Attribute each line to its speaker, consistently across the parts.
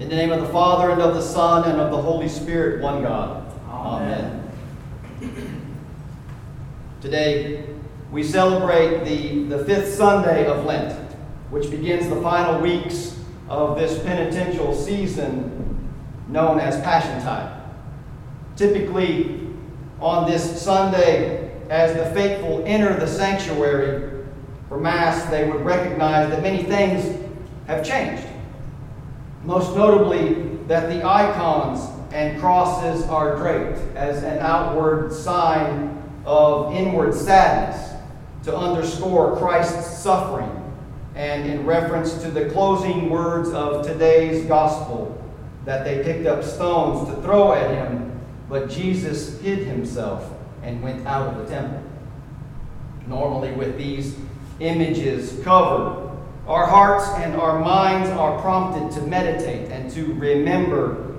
Speaker 1: In the name of the Father, and of the Son, and of the Holy Spirit, one God.
Speaker 2: Amen.
Speaker 1: Today, we celebrate the, the fifth Sunday of Lent, which begins the final weeks of this penitential season known as Passiontide. Typically, on this Sunday, as the faithful enter the sanctuary for Mass, they would recognize that many things have changed. Most notably, that the icons and crosses are draped as an outward sign of inward sadness to underscore Christ's suffering and in reference to the closing words of today's gospel that they picked up stones to throw at him, but Jesus hid himself and went out of the temple. Normally, with these images covered, our hearts and our minds are prompted to meditate and to remember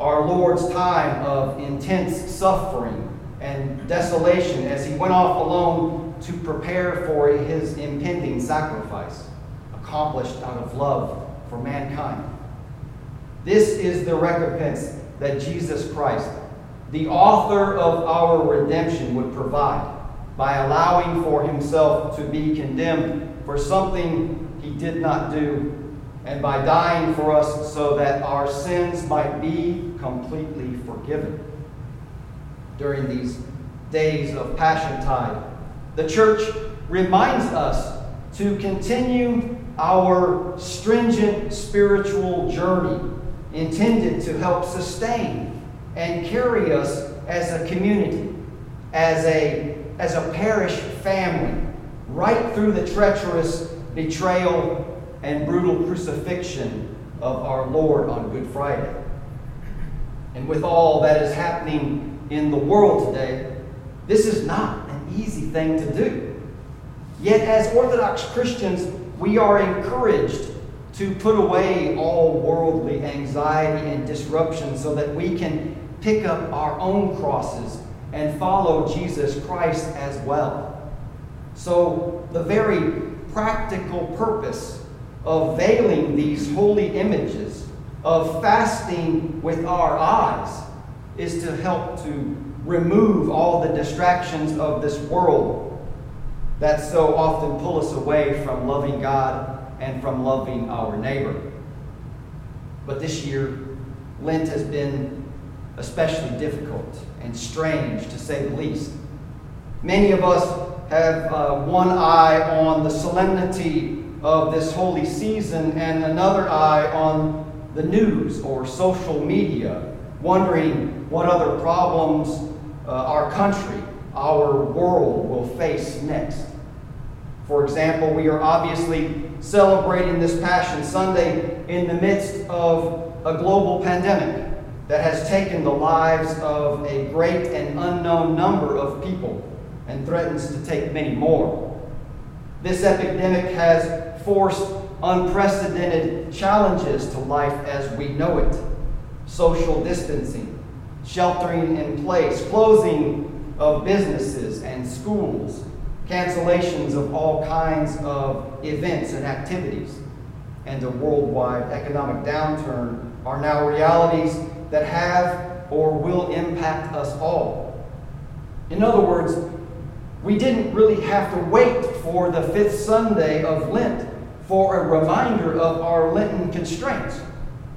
Speaker 1: our Lord's time of intense suffering and desolation as he went off alone to prepare for his impending sacrifice, accomplished out of love for mankind. This is the recompense that Jesus Christ, the author of our redemption, would provide by allowing for himself to be condemned for something he did not do, and by dying for us so that our sins might be completely forgiven. During these days of Passiontide, the church reminds us to continue our stringent spiritual journey intended to help sustain and carry us as a community, as a, as a parish family, right through the treacherous betrayal, and brutal crucifixion of our Lord on Good Friday. And with all that is happening in the world today, this is not an easy thing to do. Yet, as Orthodox Christians, we are encouraged to put away all worldly anxiety and disruption so that we can pick up our own crosses and follow Jesus Christ as well. So, the very practical purpose of veiling these holy images, of fasting with our eyes, is to help to remove all the distractions of this world that so often pull us away from loving God and from loving our neighbor. But this year, Lent has been especially difficult and strange, to say the least. Many of us have uh, one eye on the solemnity of this holy season and another eye on the news or social media, wondering what other problems uh, our country, our world will face next. For example, we are obviously celebrating this Passion Sunday in the midst of a global pandemic that has taken the lives of a great and unknown number of people and threatens to take many more. This epidemic has forced unprecedented challenges to life as we know it social distancing, sheltering in place, closing of businesses and schools, cancellations of all kinds of events and activities, and a worldwide economic downturn are now realities that have or will impact us all. In other words, we didn't really have to wait for the fifth Sunday of Lent for a reminder of our Lenten constraints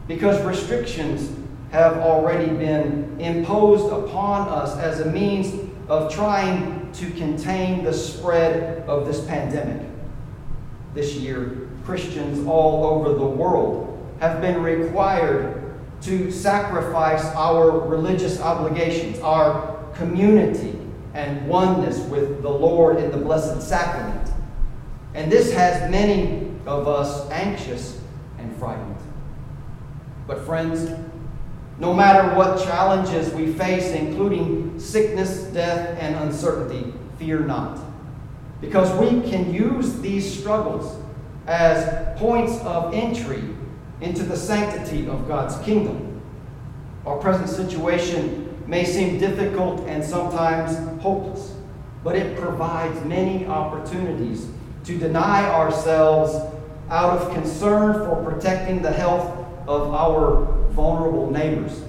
Speaker 1: because restrictions have already been imposed upon us as a means of trying to contain the spread of this pandemic. This year, Christians all over the world have been required to sacrifice our religious obligations, our community, and oneness with the Lord in the Blessed Sacrament. And this has many of us anxious and frightened. But, friends, no matter what challenges we face, including sickness, death, and uncertainty, fear not. Because we can use these struggles as points of entry into the sanctity of God's kingdom. Our present situation may seem difficult and sometimes hopeless, but it provides many opportunities to deny ourselves out of concern for protecting the health of our vulnerable neighbors.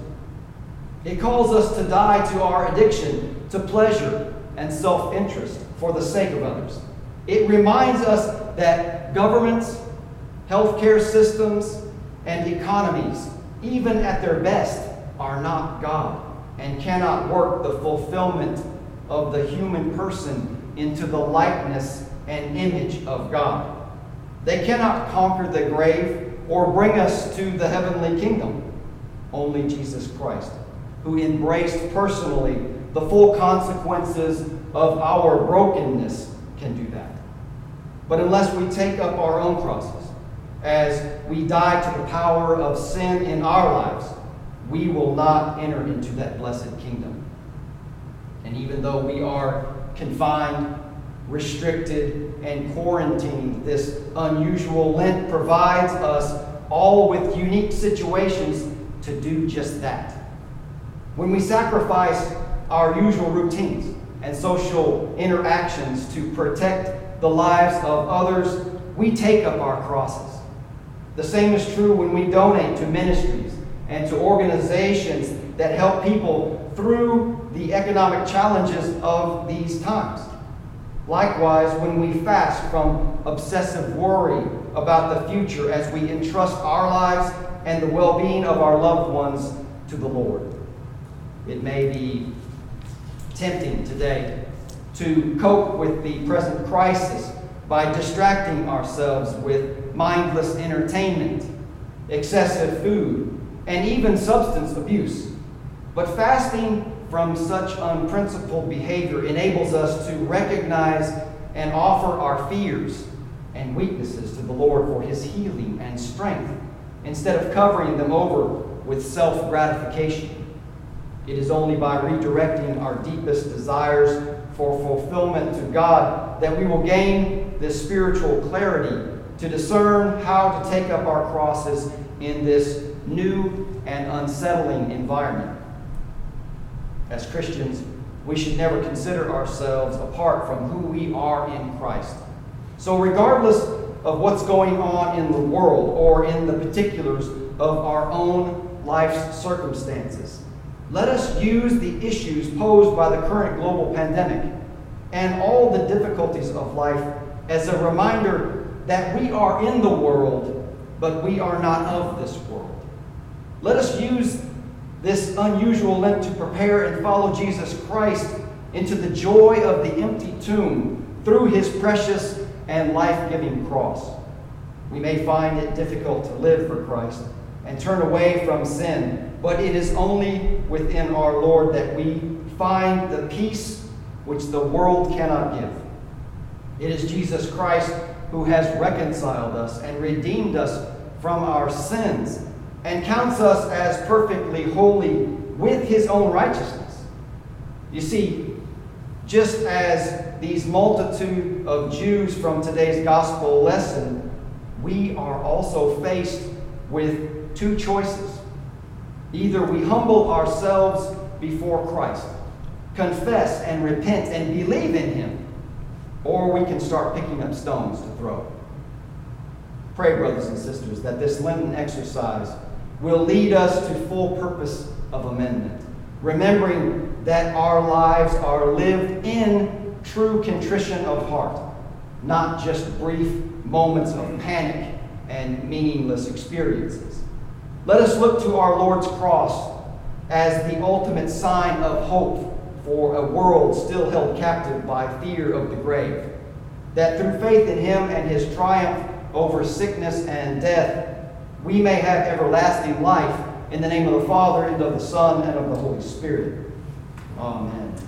Speaker 1: It calls us to die to our addiction to pleasure and self interest for the sake of others. It reminds us that governments, healthcare systems, and economies, even at their best, are not God and cannot work the fulfillment of the human person into the likeness and image of God. They cannot conquer the grave or bring us to the heavenly kingdom. Only Jesus Christ, who embraced personally the full consequences of our brokenness, can do that. But unless we take up our own crosses, as we die to the power of sin in our lives, we will not enter into that blessed kingdom. And even though we are confined, restricted, and quarantined, this unusual Lent provides us all with unique situations to do just that. When we sacrifice our usual routines and social interactions to protect the lives of others, we take up our crosses. The same is true when we donate to ministries and to organizations that help people through the economic challenges of these times. Likewise, when we fast from obsessive worry about the future as we entrust our lives and the well being of our loved ones to the Lord. It may be tempting today to cope with the present crisis by distracting ourselves with mindless entertainment, excessive food, and even substance abuse. But fasting from such unprincipled behavior enables us to recognize and offer our fears and weaknesses to the Lord for his healing and strength instead of covering them over with self gratification. It is only by redirecting our deepest desires for fulfillment to God that we will gain this spiritual clarity to discern how to take up our crosses in this new and unsettling environment. As Christians, we should never consider ourselves apart from who we are in Christ. So, regardless of what's going on in the world or in the particulars of our own life's circumstances, let us use the issues posed by the current global pandemic and all the difficulties of life as a reminder that we are in the world, but we are not of this world. Let us use this unusual Lent to prepare and follow Jesus Christ into the joy of the empty tomb through his precious and life giving cross. We may find it difficult to live for Christ and turn away from sin, but it is only within our Lord that we find the peace which the world cannot give. It is Jesus Christ who has reconciled us and redeemed us from our sins and counts us as perfectly holy with his own righteousness. You see, just as these multitude of Jews from today's gospel lesson, we are also faced with two choices. Either we humble ourselves before Christ, confess and repent and believe in him, or we can start picking up stones to throw. Pray, brothers and sisters, that this Lenten exercise will lead us to full purpose of amendment, remembering that our lives are lived in true contrition of heart, not just brief moments of panic and meaningless experiences. Let us look to our Lord's cross as the ultimate sign of hope for a world still held captive by fear of the grave. That through faith in Him and His triumph over sickness and death, we may have everlasting life in the name of the Father, and of the Son, and of the Holy Spirit. Amen.